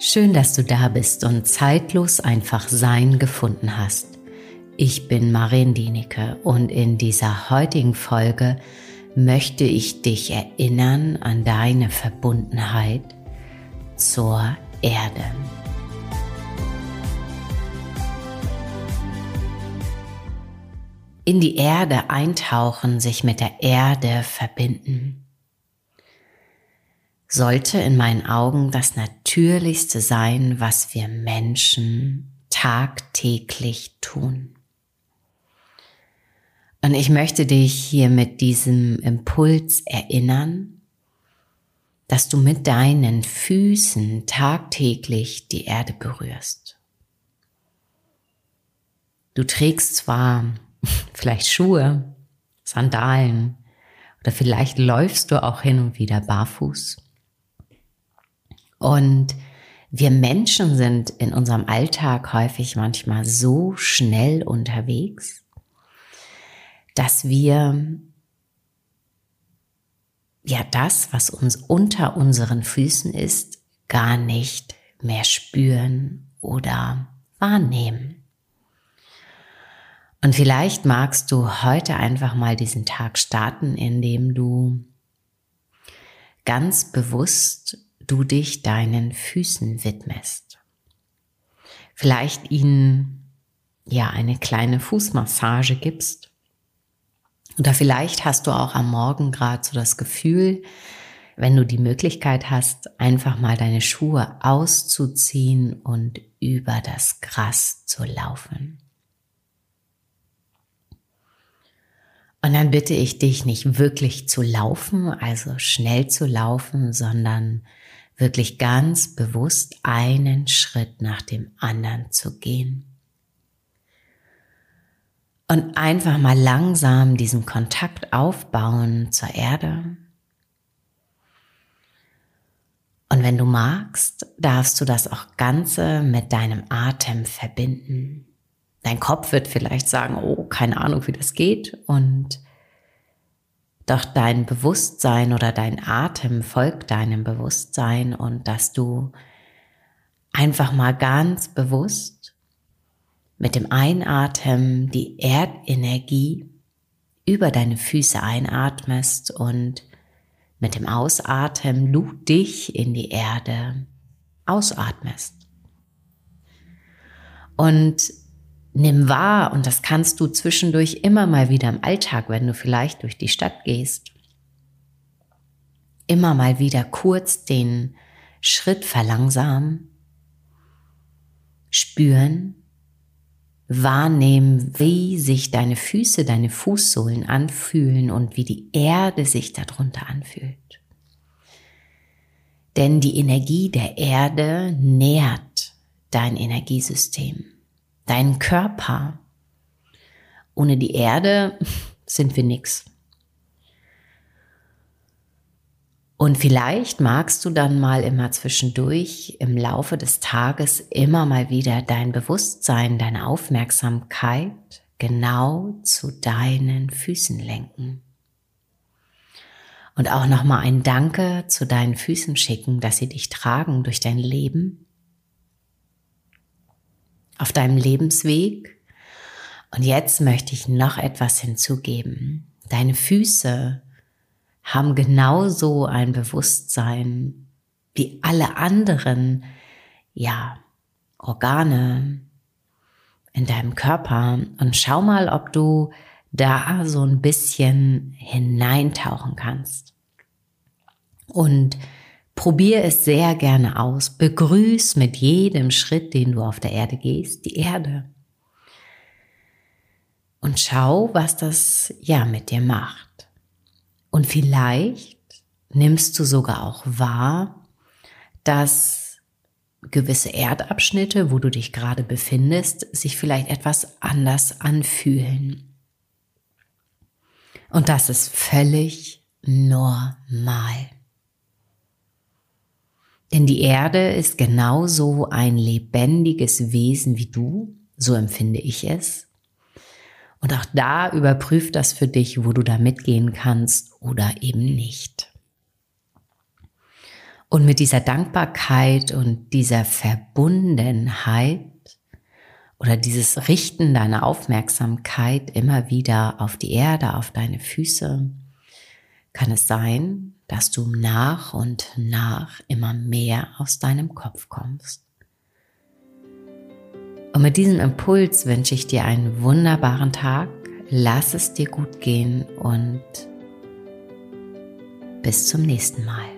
Schön, dass du da bist und zeitlos einfach Sein gefunden hast. Ich bin Marin Dienecke und in dieser heutigen Folge möchte ich dich erinnern an deine Verbundenheit zur Erde. In die Erde eintauchen, sich mit der Erde verbinden sollte in meinen Augen das Natürlichste sein, was wir Menschen tagtäglich tun. Und ich möchte dich hier mit diesem Impuls erinnern, dass du mit deinen Füßen tagtäglich die Erde berührst. Du trägst zwar vielleicht Schuhe, Sandalen oder vielleicht läufst du auch hin und wieder barfuß. Und wir Menschen sind in unserem Alltag häufig manchmal so schnell unterwegs, dass wir ja das, was uns unter unseren Füßen ist, gar nicht mehr spüren oder wahrnehmen. Und vielleicht magst du heute einfach mal diesen Tag starten, indem du ganz bewusst du dich deinen Füßen widmest. Vielleicht ihnen ja eine kleine Fußmassage gibst. Oder vielleicht hast du auch am Morgen gerade so das Gefühl, wenn du die Möglichkeit hast, einfach mal deine Schuhe auszuziehen und über das Gras zu laufen. Und dann bitte ich dich nicht wirklich zu laufen, also schnell zu laufen, sondern wirklich ganz bewusst einen Schritt nach dem anderen zu gehen. Und einfach mal langsam diesen Kontakt aufbauen zur Erde. Und wenn du magst, darfst du das auch Ganze mit deinem Atem verbinden. Dein Kopf wird vielleicht sagen, oh, keine Ahnung, wie das geht. Und doch dein Bewusstsein oder dein Atem folgt deinem Bewusstsein und dass du einfach mal ganz bewusst mit dem Einatmen die Erdenergie über deine Füße einatmest und mit dem Ausatmen du dich in die Erde ausatmest. Und Nimm wahr, und das kannst du zwischendurch immer mal wieder im Alltag, wenn du vielleicht durch die Stadt gehst, immer mal wieder kurz den Schritt verlangsamen, spüren, wahrnehmen, wie sich deine Füße, deine Fußsohlen anfühlen und wie die Erde sich darunter anfühlt. Denn die Energie der Erde nährt dein Energiesystem deinen Körper. Ohne die Erde sind wir nix. Und vielleicht magst du dann mal immer zwischendurch im Laufe des Tages immer mal wieder dein Bewusstsein, deine Aufmerksamkeit genau zu deinen Füßen lenken. Und auch nochmal ein Danke zu deinen Füßen schicken, dass sie dich tragen durch dein Leben auf deinem Lebensweg. Und jetzt möchte ich noch etwas hinzugeben. Deine Füße haben genauso ein Bewusstsein wie alle anderen, ja, Organe in deinem Körper. Und schau mal, ob du da so ein bisschen hineintauchen kannst. Und Probier es sehr gerne aus. Begrüß mit jedem Schritt, den du auf der Erde gehst, die Erde. Und schau, was das ja mit dir macht. Und vielleicht nimmst du sogar auch wahr, dass gewisse Erdabschnitte, wo du dich gerade befindest, sich vielleicht etwas anders anfühlen. Und das ist völlig normal. Denn die Erde ist genauso ein lebendiges Wesen wie du, so empfinde ich es. Und auch da überprüf das für dich, wo du da mitgehen kannst oder eben nicht. Und mit dieser Dankbarkeit und dieser Verbundenheit oder dieses Richten deiner Aufmerksamkeit immer wieder auf die Erde, auf deine Füße, kann es sein, dass du nach und nach immer mehr aus deinem Kopf kommst. Und mit diesem Impuls wünsche ich dir einen wunderbaren Tag. Lass es dir gut gehen und bis zum nächsten Mal.